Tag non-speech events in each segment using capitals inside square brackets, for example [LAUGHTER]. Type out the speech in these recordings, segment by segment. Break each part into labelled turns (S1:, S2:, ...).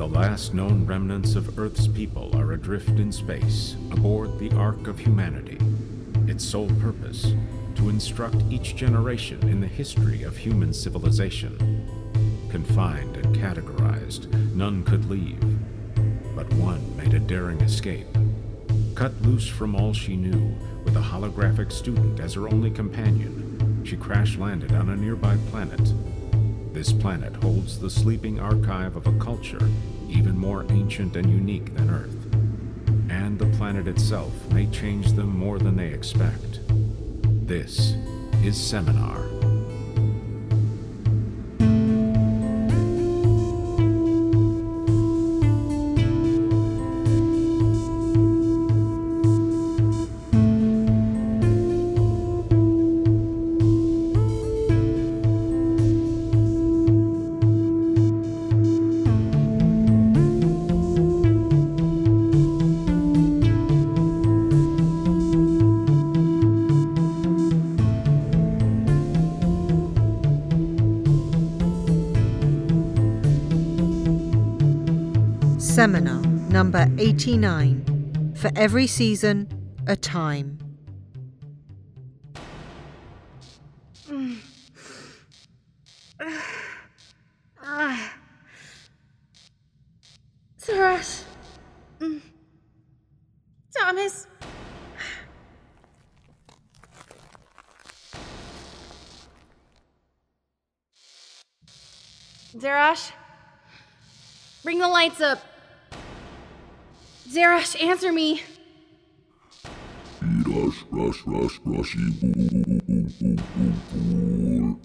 S1: The last known remnants of Earth's people are adrift in space aboard the Ark of Humanity. Its sole purpose to instruct each generation in the history of human civilization. Confined and categorized, none could leave, but one made a daring escape. Cut loose from all she knew, with a holographic student as her only companion, she crash landed on a nearby planet. This planet holds the sleeping archive of a culture even more ancient and unique than Earth. And the planet itself may change them more than they expect. This is Seminar.
S2: Seminar number 89. For every season, a time. [SIGHS]
S3: Zarash. Mm. Thomas. [SIGHS] Zarash. Bring the lights up.
S4: Boo, boo, boo.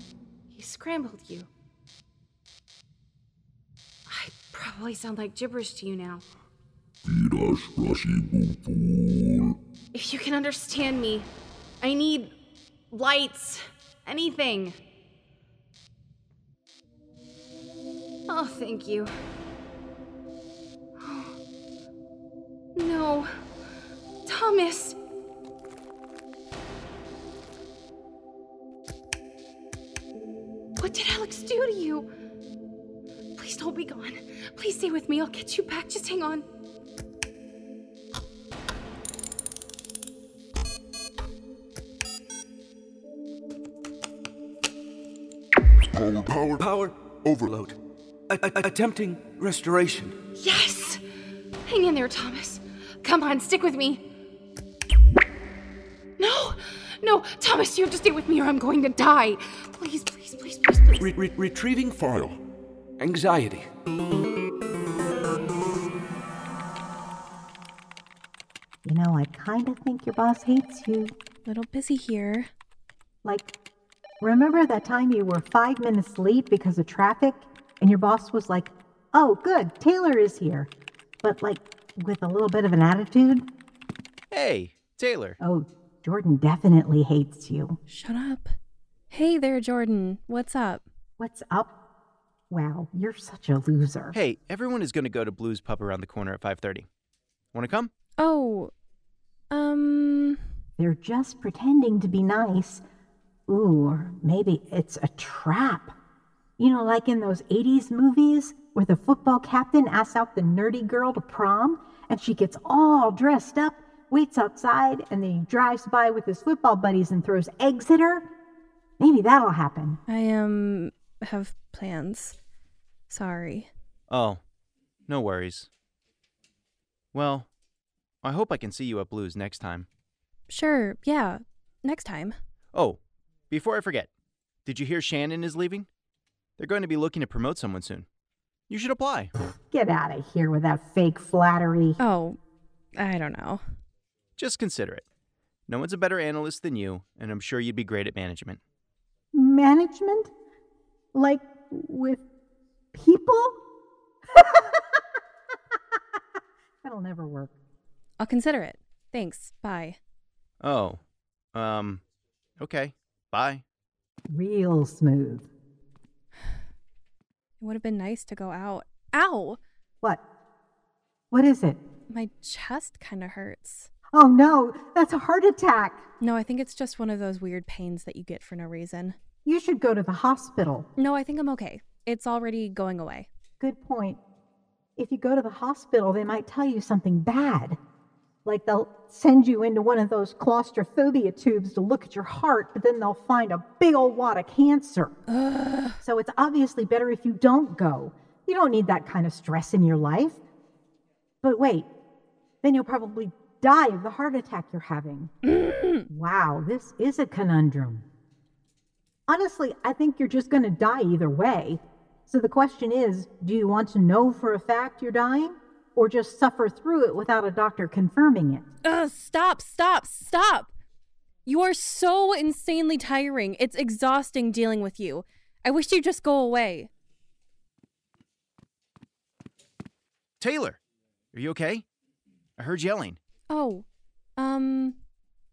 S3: He scrambled you. I probably sound like gibberish to you now.
S4: Rush, rushy, boo, boo.
S3: If you can understand me, I need lights, anything. Oh, thank you. No. Thomas! What did Alex do to you? Please don't be gone. Please stay with me. I'll get you back. Just hang on.
S4: Power, power,
S5: Power overload. A- a- attempting restoration.
S3: Yes! Hang in there, Thomas. Come on, stick with me. No! No, Thomas, you have to stay with me or I'm going to die. Please, please, please, please, please.
S5: Re- re- retrieving file. Anxiety.
S6: You know, I kind of think your boss hates you.
S7: Little busy here.
S6: Like, remember that time you were five minutes late because of traffic and your boss was like, oh, good, Taylor is here. But, like, with a little bit of an attitude?
S8: Hey, Taylor.
S6: Oh, Jordan definitely hates you.
S7: Shut up. Hey there, Jordan. What's up?
S6: What's up? Wow, you're such a loser.
S8: Hey, everyone is going to go to Blue's Pub around the corner at 5:30. Want to come?
S7: Oh, um,
S6: They're just pretending to be nice. Ooh, or maybe it's a trap. You know, like in those 80s movies where the football captain asks out the nerdy girl to prom and she gets all dressed up, waits outside, and then he drives by with his football buddies and throws eggs at her? Maybe that'll happen.
S7: I um have plans. Sorry.
S8: Oh, no worries. Well, I hope I can see you at Blue's next time.
S7: Sure, yeah. Next time.
S8: Oh, before I forget, did you hear Shannon is leaving? They're going to be looking to promote someone soon. You should apply.
S6: Get out of here with that fake flattery.
S7: Oh, I don't know.
S8: Just consider it. No one's a better analyst than you, and I'm sure you'd be great at management.
S6: Management? Like with people? [LAUGHS] That'll never work.
S7: I'll consider it. Thanks. Bye.
S8: Oh, um, okay. Bye.
S6: Real smooth.
S7: It would have been nice to go out. Ow!
S6: What? What is it?
S7: My chest kind of hurts.
S6: Oh no, that's a heart attack.
S7: No, I think it's just one of those weird pains that you get for no reason.
S6: You should go to the hospital.
S7: No, I think I'm okay. It's already going away.
S6: Good point. If you go to the hospital, they might tell you something bad. Like they'll send you into one of those claustrophobia tubes to look at your heart, but then they'll find a big old wad of cancer. So it's obviously better if you don't go. You don't need that kind of stress in your life. But wait, then you'll probably die of the heart attack you're having. [CLEARS THROAT] wow, this is a conundrum. Honestly, I think you're just going to die either way. So the question is do you want to know for a fact you're dying? Or just suffer through it without a doctor confirming it?
S7: Ugh, stop, stop, stop. You are so insanely tiring. It's exhausting dealing with you. I wish you'd just go away.
S8: Taylor, are you okay? I heard yelling.
S7: Oh, um,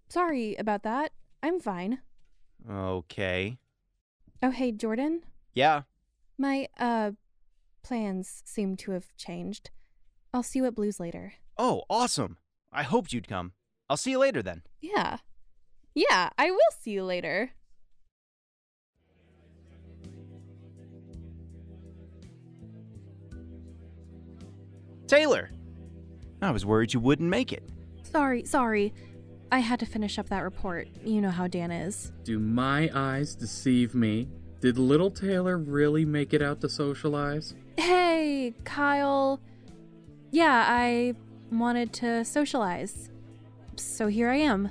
S7: sorry about that. I'm fine.
S8: Okay.
S7: Oh, hey, Jordan.
S8: Yeah.
S7: My, uh, plans seem to have changed. I'll see you at Blues later.
S8: Oh, awesome. I hoped you'd come. I'll see you later then.
S7: Yeah. Yeah, I will see you later.
S8: Taylor! I was worried you wouldn't make it.
S7: Sorry, sorry. I had to finish up that report. You know how Dan is.
S9: Do my eyes deceive me? Did little Taylor really make it out to socialize?
S7: Hey, Kyle. Yeah, I wanted to socialize. So here I am.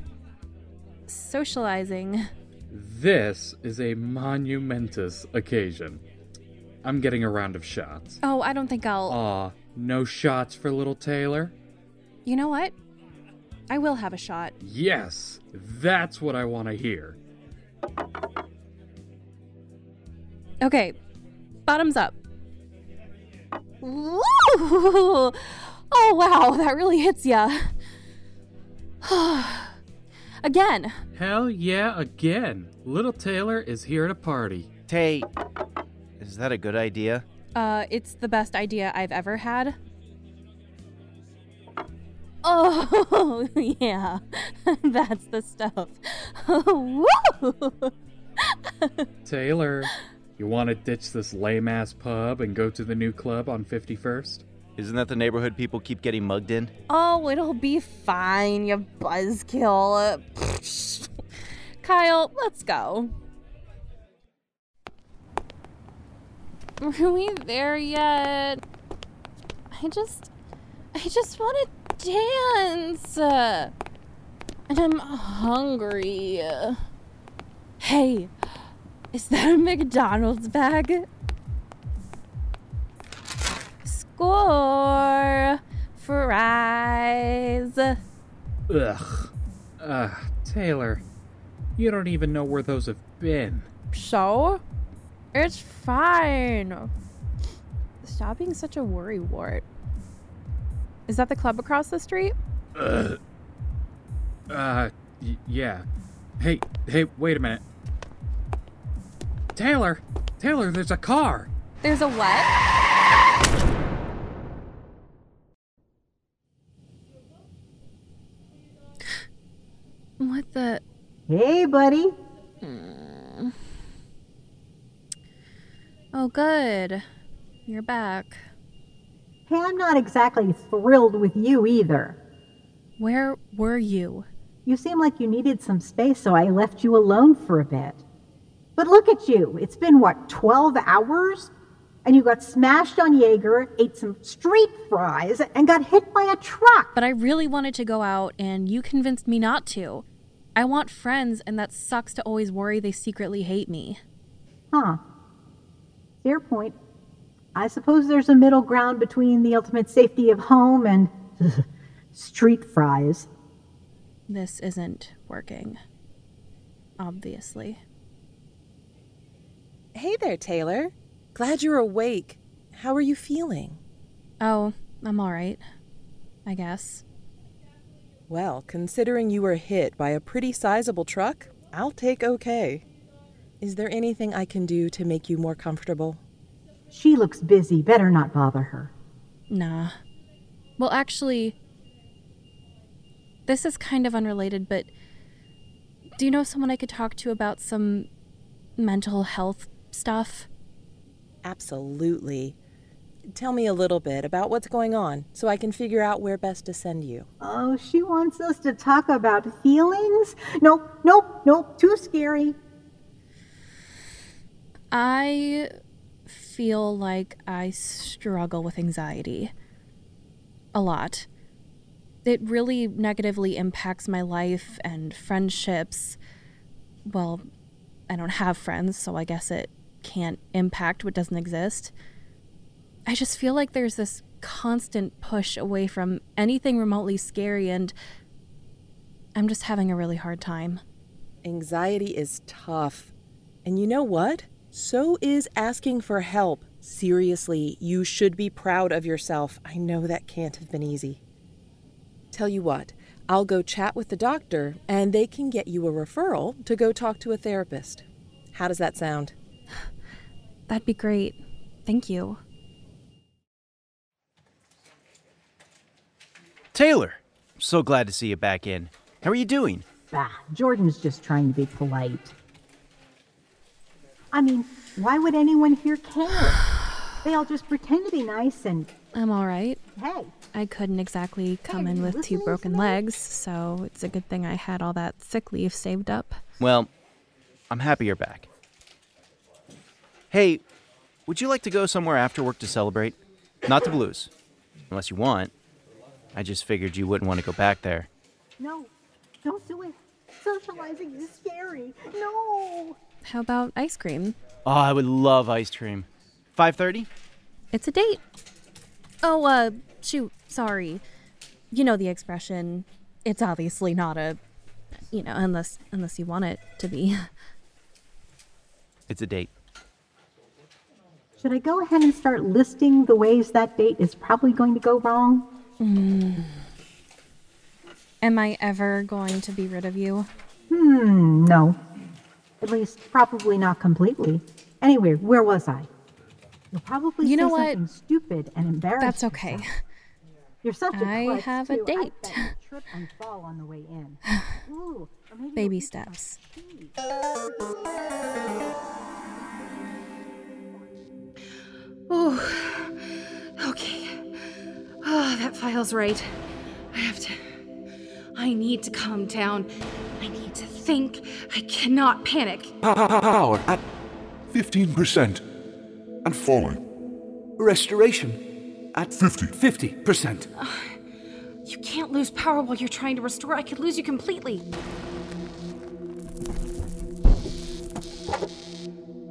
S7: Socializing.
S9: This is a monumentous occasion. I'm getting a round of shots.
S7: Oh, I don't think I'll.
S9: Aw, no shots for little Taylor?
S7: You know what? I will have a shot.
S9: Yes, that's what I want to hear.
S7: Okay, bottoms up. Woo! [LAUGHS] Oh, wow, that really hits ya. [SIGHS] Again.
S9: Hell yeah, again. Little Taylor is here to party.
S8: Tay, is that a good idea?
S7: Uh, it's the best idea I've ever had. Oh, [LAUGHS] yeah. [LAUGHS] That's the stuff. Woo!
S9: Taylor, you want to ditch this lame ass pub and go to the new club on 51st?
S8: Isn't that the neighborhood people keep getting mugged in?
S7: Oh, it'll be fine, you buzzkill. [LAUGHS] Kyle, let's go. Are we there yet? I just. I just want to dance. And I'm hungry. Hey, is that a McDonald's bag? Score! Fries!
S9: Ugh. Ugh, Taylor, you don't even know where those have been.
S7: So? It's fine. Stop being such a worrywart. Is that the club across the street?
S9: Ugh. Uh, y- yeah. Hey, hey, wait a minute. Taylor! Taylor, there's a car!
S7: There's a what? What the?
S6: Hey, buddy. Hmm.
S7: Oh, good. You're back.
S6: Hey, I'm not exactly thrilled with you either.
S7: Where were you?
S6: You seem like you needed some space, so I left you alone for a bit. But look at you. It's been, what, 12 hours? And you got smashed on Jaeger, ate some street fries, and got hit by a truck.
S7: But I really wanted to go out, and you convinced me not to. I want friends, and that sucks to always worry they secretly hate me.
S6: Huh. Fair point. I suppose there's a middle ground between the ultimate safety of home and [LAUGHS] street fries.
S7: This isn't working. Obviously.
S10: Hey there, Taylor. Glad you're awake. How are you feeling?
S7: Oh, I'm alright. I guess.
S10: Well, considering you were hit by a pretty sizable truck, I'll take okay. Is there anything I can do to make you more comfortable?
S6: She looks busy. Better not bother her.
S7: Nah. Well, actually, this is kind of unrelated, but do you know someone I could talk to about some mental health stuff?
S10: Absolutely. Tell me a little bit about what's going on so I can figure out where best to send you.
S6: Oh, she wants us to talk about feelings? Nope, nope, nope, too scary.
S7: I feel like I struggle with anxiety a lot. It really negatively impacts my life and friendships. Well, I don't have friends, so I guess it can't impact what doesn't exist. I just feel like there's this constant push away from anything remotely scary, and I'm just having a really hard time.
S10: Anxiety is tough. And you know what? So is asking for help. Seriously, you should be proud of yourself. I know that can't have been easy. Tell you what, I'll go chat with the doctor and they can get you a referral to go talk to a therapist. How does that sound?
S7: That'd be great. Thank you.
S8: Taylor! So glad to see you back in. How are you doing?
S6: Bah, Jordan's just trying to be polite. I mean, why would anyone here care? [SIGHS] They all just pretend to be nice and.
S7: I'm all right.
S6: Hey.
S7: I couldn't exactly come
S6: Hey,
S7: in with two broken legs, so it's a good thing I had all that sick leave saved up.
S8: Well, I'm happy you're back. Hey, would you like to go somewhere after work to celebrate? Not the blues. Unless you want. I just figured you wouldn't want to go back there.
S6: No, don't do it. Socializing is scary. No.
S7: How about ice cream?
S8: Oh, I would love ice cream. 5:30?
S7: It's a date. Oh, uh, shoot, sorry. You know the expression. It's obviously not a, you know, unless unless you want it to be. [LAUGHS]
S8: It's a date.
S6: Should I go ahead and start listing the ways that date is probably going to go wrong?
S7: Am I ever going to be rid of you?
S6: Hmm, no. At least, probably not completely. Anyway, where was I? You'll probably
S7: You know what?
S6: something stupid and embarrassing.
S7: That's okay.
S6: You're such a
S7: I have a
S6: too. I
S7: date.
S6: trip and fall on the way in. [SIGHS] Ooh,
S7: Baby steps.
S6: Cheese.
S3: Oh, okay. Oh, that file's right. I have to. I need to calm down. I need to think. I cannot panic.
S4: Power at 15% and falling.
S5: Restoration at
S4: 50.
S5: 50%.
S3: You can't lose power while you're trying to restore. I could lose you completely.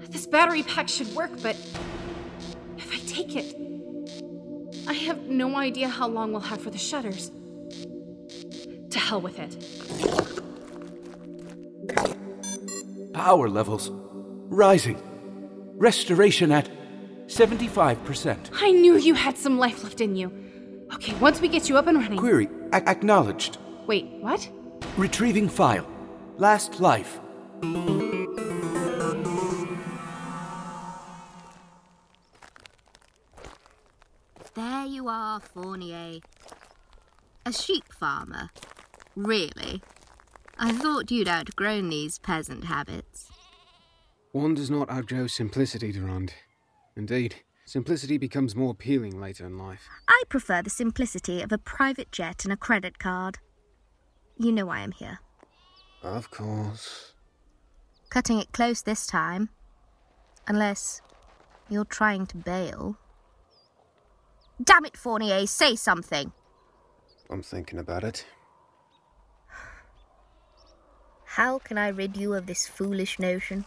S3: This battery pack should work, but if I take it, I have no idea how long we'll have for the shutters. To hell with it.
S5: Power levels rising. Restoration at 75%.
S3: I knew you had some life left in you. Okay, once we get you up and running.
S5: Query a- acknowledged.
S3: Wait, what?
S5: Retrieving file. Last life.
S11: Fournier. Eh? A sheep farmer. Really? I thought you'd outgrown these peasant habits.
S12: One does not outgrow simplicity, Durand. Indeed, simplicity becomes more appealing later in life.
S11: I prefer the simplicity of a private jet and a credit card. You know why I'm here.
S12: Of course.
S11: Cutting it close this time. Unless you're trying to bail. Damn it, Fournier, say something.
S12: I'm thinking about it.
S11: How can I rid you of this foolish notion?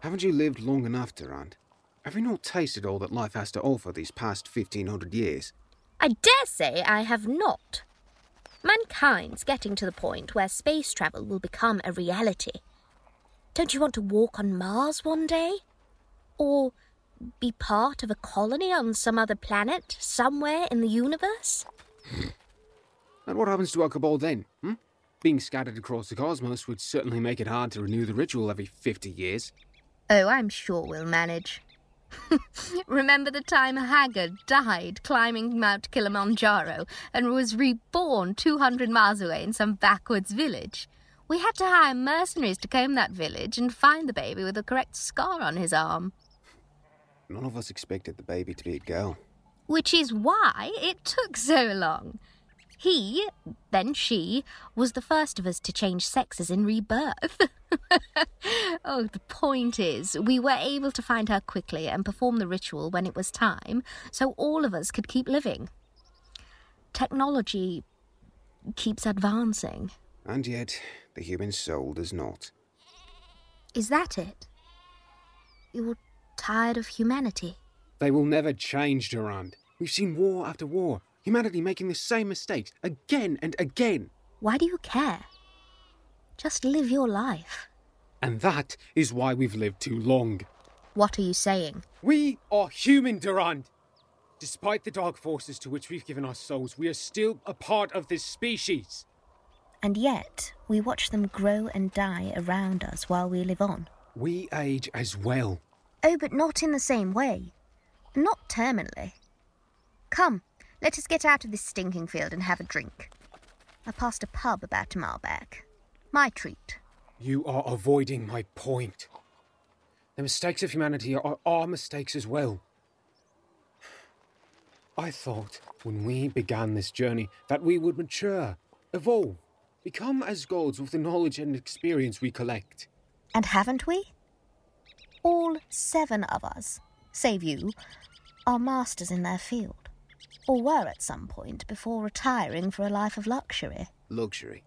S12: Haven't you lived long enough, Durand? Have you not tasted all that life has to offer these past 1500 years?
S11: I dare say I have not. Mankind's getting to the point where space travel will become a reality. Don't you want to walk on Mars one day? Or be part of a colony on some other planet, somewhere in the universe?
S12: And what happens to our cabal then? Hmm? Being scattered across the cosmos would certainly make it hard to renew the ritual every 50 years.
S11: Oh, I'm sure we'll manage. [LAUGHS] Remember the time Haggard died climbing Mount Kilimanjaro and was reborn 200 miles away in some backwoods village? We had to hire mercenaries to comb that village and find the baby with the correct scar on his arm.
S12: None of us expected the baby to be a girl.
S11: Which is why it took so long. He, then she, was the first of us to change sexes in rebirth. [LAUGHS] oh, the point is, we were able to find her quickly and perform the ritual when it was time, so all of us could keep living. Technology keeps advancing.
S12: And yet, the human soul does not.
S11: Is that it? You're tired of humanity?
S12: They will never change, Durand. We've seen war after war, humanity making the same mistakes again and again.
S11: Why do you care? Just live your life.
S12: And that is why we've lived too long.
S11: What are you saying?
S12: We are human, Durand. Despite the dark forces to which we've given our souls, we are still a part of this species.
S11: And yet, we watch them grow and die around us while we live on.
S12: We age as well.
S11: Oh, but not in the same way. Not terminally. Come, let us get out of this stinking field and have a drink. I passed a pub about a mile back. My treat.
S12: You are avoiding my point. The mistakes of humanity are our mistakes as well. I thought when we began this journey that we would mature, evolve, become as gods with the knowledge and experience we collect.
S11: And haven't we? All seven of us, save you, are masters in their field, or were at some point before retiring for a life of luxury.
S12: Luxury.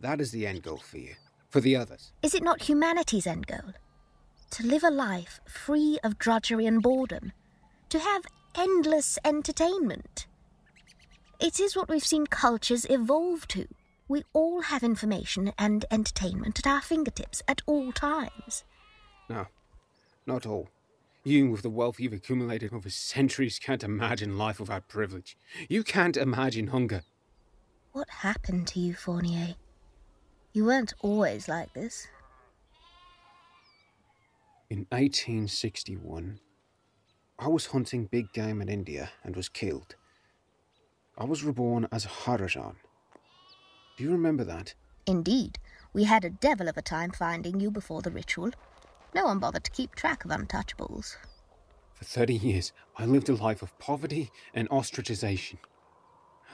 S12: That is the end goal for you. For the others.
S11: Is it not humanity's end goal? To live a life free of drudgery and boredom. To have endless entertainment. It is what we've seen cultures evolve to. We all have information and entertainment at our fingertips at all times.
S12: No, not all. You, with the wealth you've accumulated over centuries, can't imagine life without privilege. You can't imagine hunger.
S11: What happened to you, Fournier? You weren't always like this.
S12: In 1861, I was hunting big game in India and was killed. I was reborn as a Harijan. Do you remember that?
S11: Indeed. We had a devil of a time finding you before the ritual. No one bothered to keep track of untouchables.
S12: For 30 years, I lived a life of poverty and ostracization.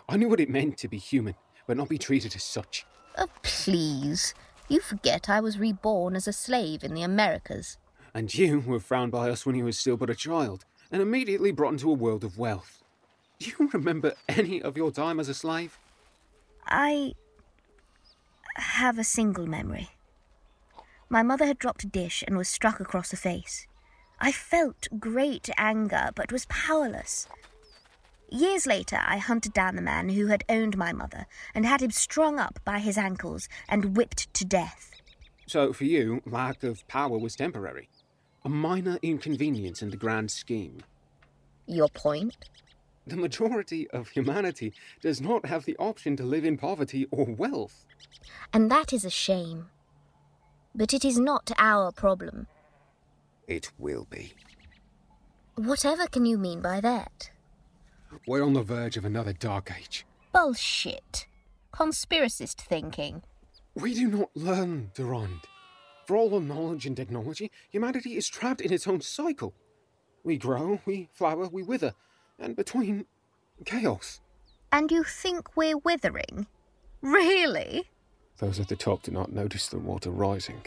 S12: I knew what it meant to be human, but not be treated as such.
S11: Oh, please. You forget I was reborn as a slave in the Americas.
S12: And you were found by us when you were still but a child, and immediately brought into a world of wealth. Do you remember any of your time as a slave?
S11: I have a single memory. My mother had dropped a dish and was struck across the face. I felt great anger, but was powerless. Years later, I hunted down the man who had owned my mother and had him strung up by his ankles and whipped to death.
S12: So, for you, lack of power was temporary. A minor inconvenience in the grand scheme.
S11: Your point?
S12: The majority of humanity does not have the option to live in poverty or wealth.
S11: And that is a shame. But it is not our problem.
S12: It will be.
S11: Whatever can you mean by that?
S12: We're on the verge of another dark age.
S11: Bullshit. Conspiracist thinking.
S12: We do not learn, Durand. For all our knowledge and technology, humanity is trapped in its own cycle. We grow, we flower, we wither, and between chaos.
S11: And you think we're withering? Really?
S12: Those at the top do not notice the water rising.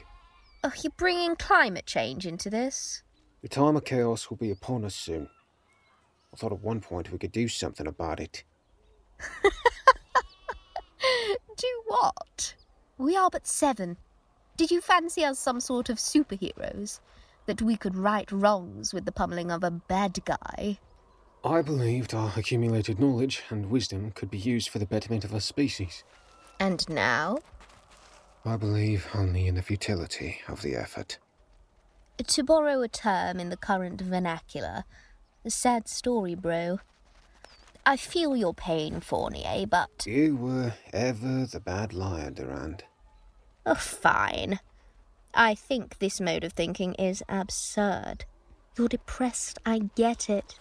S11: Oh, you're bringing climate change into this?
S12: The time of chaos will be upon us soon. I thought at one point we could do something about it. [LAUGHS]
S11: do what? We are but seven. Did you fancy us some sort of superheroes? That we could right wrongs with the pummeling of a bad guy?
S12: I believed our accumulated knowledge and wisdom could be used for the betterment of our species.
S11: And now?
S12: I believe only in the futility of the effort.
S11: To borrow a term in the current vernacular, a sad story, bro. I feel your pain, Fournier, but.
S12: You were ever the bad liar, Durand.
S11: Oh, fine. I think this mode of thinking is absurd. You're depressed, I get it.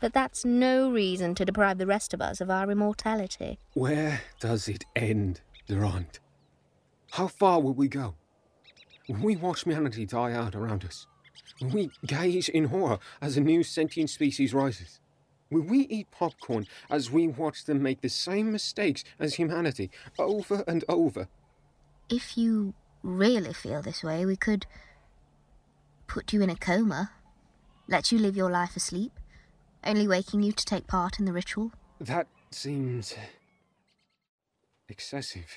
S11: But that's no reason to deprive the rest of us of our immortality.
S12: Where does it end, Durand? How far will we go? Will we watch humanity die out around us? Will we gaze in horror as a new sentient species rises? Will we eat popcorn as we watch them make the same mistakes as humanity over and over?
S11: If you really feel this way, we could put you in a coma, let you live your life asleep, only waking you to take part in the ritual.
S12: That seems. excessive.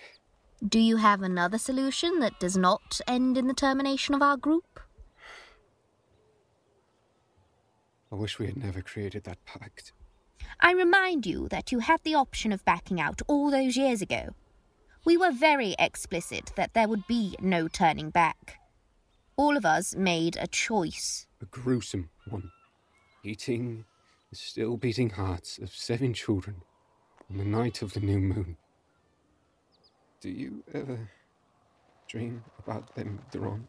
S11: Do you have another solution that does not end in the termination of our group?
S12: I wish we had never created that pact.
S11: I remind you that you had the option of backing out all those years ago. We were very explicit that there would be no turning back. All of us made a choice.
S12: A gruesome one. Eating the still beating hearts of seven children on the night of the new moon. Do you ever dream about them, Durand?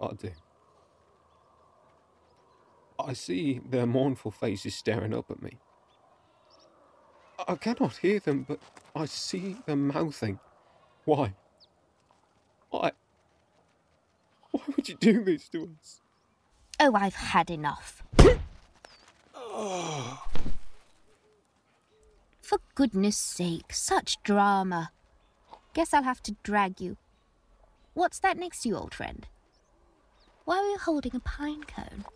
S12: I do. I see their mournful faces staring up at me. I cannot hear them, but I see them mouthing. Why? Why? Why would you do this to us?
S11: Oh, I've had enough. Ah. For goodness sake, such drama. Guess I'll have to drag you. What's that next to you, old friend? Why are you holding a pine cone?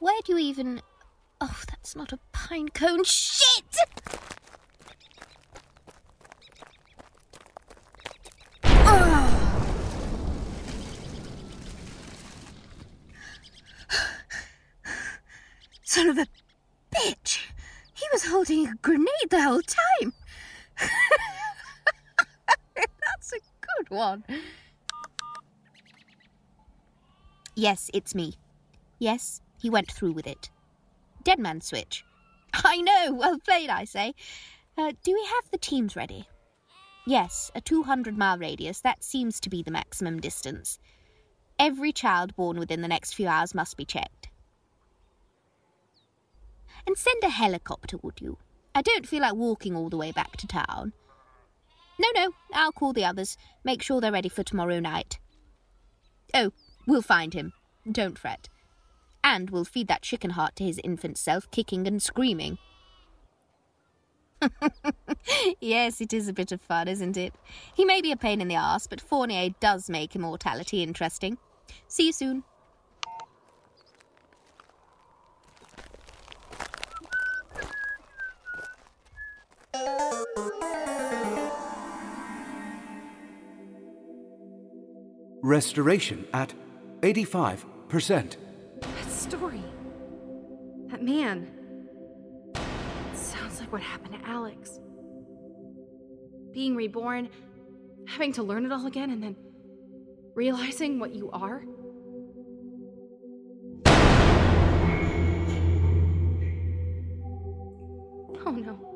S11: Where do you even. Oh, that's not a pine cone. Shit! Ah! [SIGHS] Son of a was holding a grenade the whole time! [LAUGHS] That's a good one. Yes, it's me. Yes, he went through with it. Dead man switch. I know, well played, I say. Uh, do we have the teams ready? Yes, a 200 mile radius. That seems to be the maximum distance. Every child born within the next few hours must be checked. And send a helicopter, would you? I don't feel like walking all the way back to town. No, no, I'll call the others. Make sure they're ready for tomorrow night. Oh, we'll find him. Don't fret. And we'll feed that chicken heart to his infant self, kicking and screaming. [LAUGHS] yes, it is a bit of fun, isn't it? He may be a pain in the ass, but Fournier does make immortality interesting. See you soon.
S5: Restoration at 85%.
S3: That story. That man. Sounds like what happened to Alex. Being reborn, having to learn it all again, and then realizing what you are. Oh no.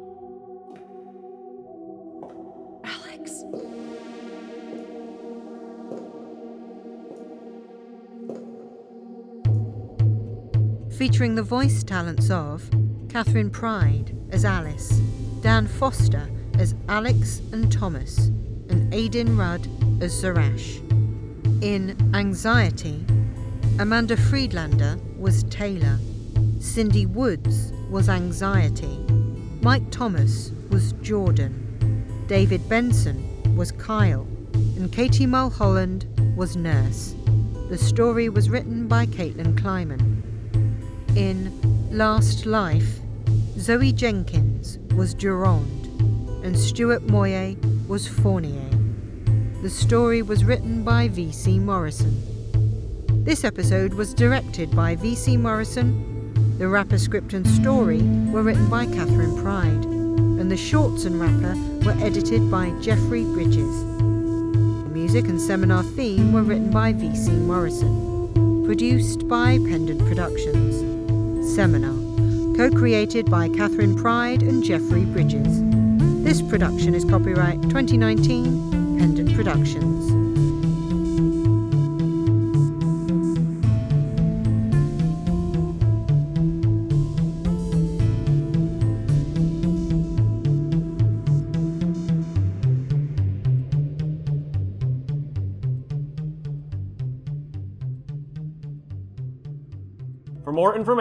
S2: Featuring the voice talents of Catherine Pride as Alice, Dan Foster as Alex and Thomas, and Aidan Rudd as Zarash. In Anxiety, Amanda Friedlander was Taylor, Cindy Woods was Anxiety, Mike Thomas was Jordan, David Benson was Kyle, and Katie Mulholland was Nurse. The story was written by Caitlin Kleiman. In Last Life, Zoe Jenkins was Durand and Stuart Moye was Fournier. The story was written by V.C. Morrison. This episode was directed by V.C. Morrison. The wrapper script and story were written by Catherine Pride, and the shorts and wrapper were edited by Jeffrey Bridges. The music and seminar theme were written by V.C. Morrison. Produced by Pendant Productions. Seminar, co created by Catherine Pride and Jeffrey Bridges. This production is copyright 2019 Pendant Productions.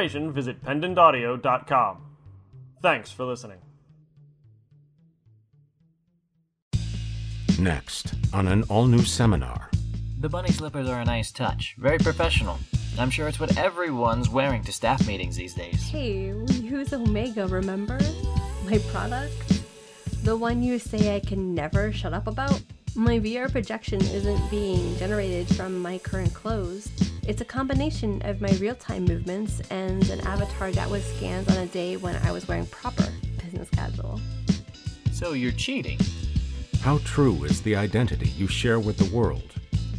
S13: Information, visit pendantaudio.com. Thanks for listening.
S1: Next, on an all new seminar.
S14: The bunny slippers are a nice touch, very professional. I'm sure it's what everyone's wearing to staff meetings these days.
S15: Hey, we use Omega, remember? My product? The one you say I can never shut up about? My VR projection isn't being generated from my current clothes. It's a combination of my real time movements and an avatar that was scanned on a day when I was wearing proper business casual.
S14: So you're cheating?
S1: How true is the identity you share with the world?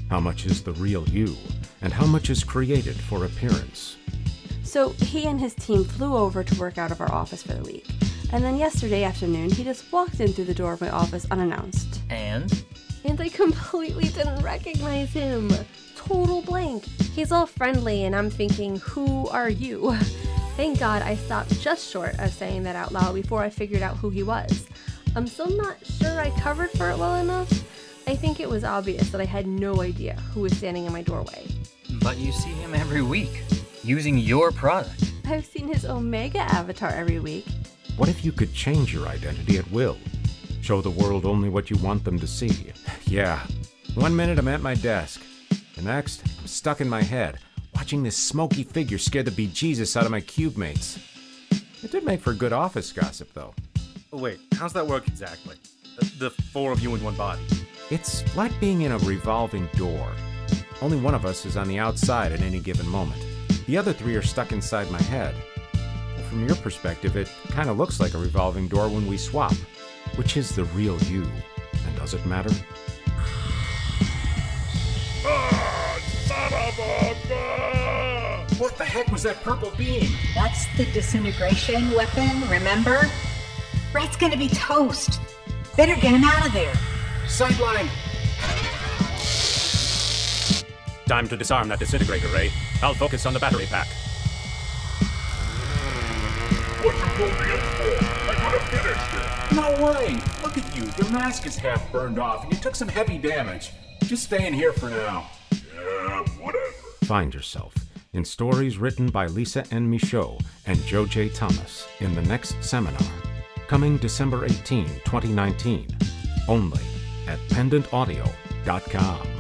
S1: How much is the real you? And how much is created for appearance?
S15: So he and his team flew over to work out of our office for the week. And then yesterday afternoon, he just walked in through the door of my office unannounced.
S14: And?
S15: And I completely didn't recognize him. Total blank. He's all friendly, and I'm thinking, who are you? Thank God I stopped just short of saying that out loud before I figured out who he was. I'm still not sure I covered for it well enough. I think it was obvious that I had no idea who was standing in my doorway.
S14: But you see him every week, using your product.
S15: I've seen his Omega avatar every week.
S1: What if you could change your identity at will? Show the world only what you want them to see. [LAUGHS] Yeah. One minute I'm at my desk. The next, I'm stuck in my head, watching this smoky figure scare the bejesus out of my cube mates. It did make for good office gossip, though.
S16: Oh, wait, how's that work exactly? The four of you in one body.
S1: It's like being in a revolving door. Only one of us is on the outside at any given moment. The other three are stuck inside my head. From your perspective, it kind of looks like a revolving door when we swap. Which is the real you? And does it matter?
S17: What the heck was that purple beam?
S6: That's the disintegration weapon, remember? Red's gonna be toast. Better get him out of there.
S17: Sideline!
S18: Time to disarm that disintegrator, Ray. I'll focus on the battery pack.
S4: What you pulled me in for? I could have finished it.
S17: No way! Look at you. Your mask is half burned off, and you took some heavy damage. Just stay in here for now.
S4: Yeah, whatever.
S1: Find yourself in stories written by Lisa N. Michaud and Joe J. Thomas in the next seminar, coming December 18, 2019, only at pendantaudio.com.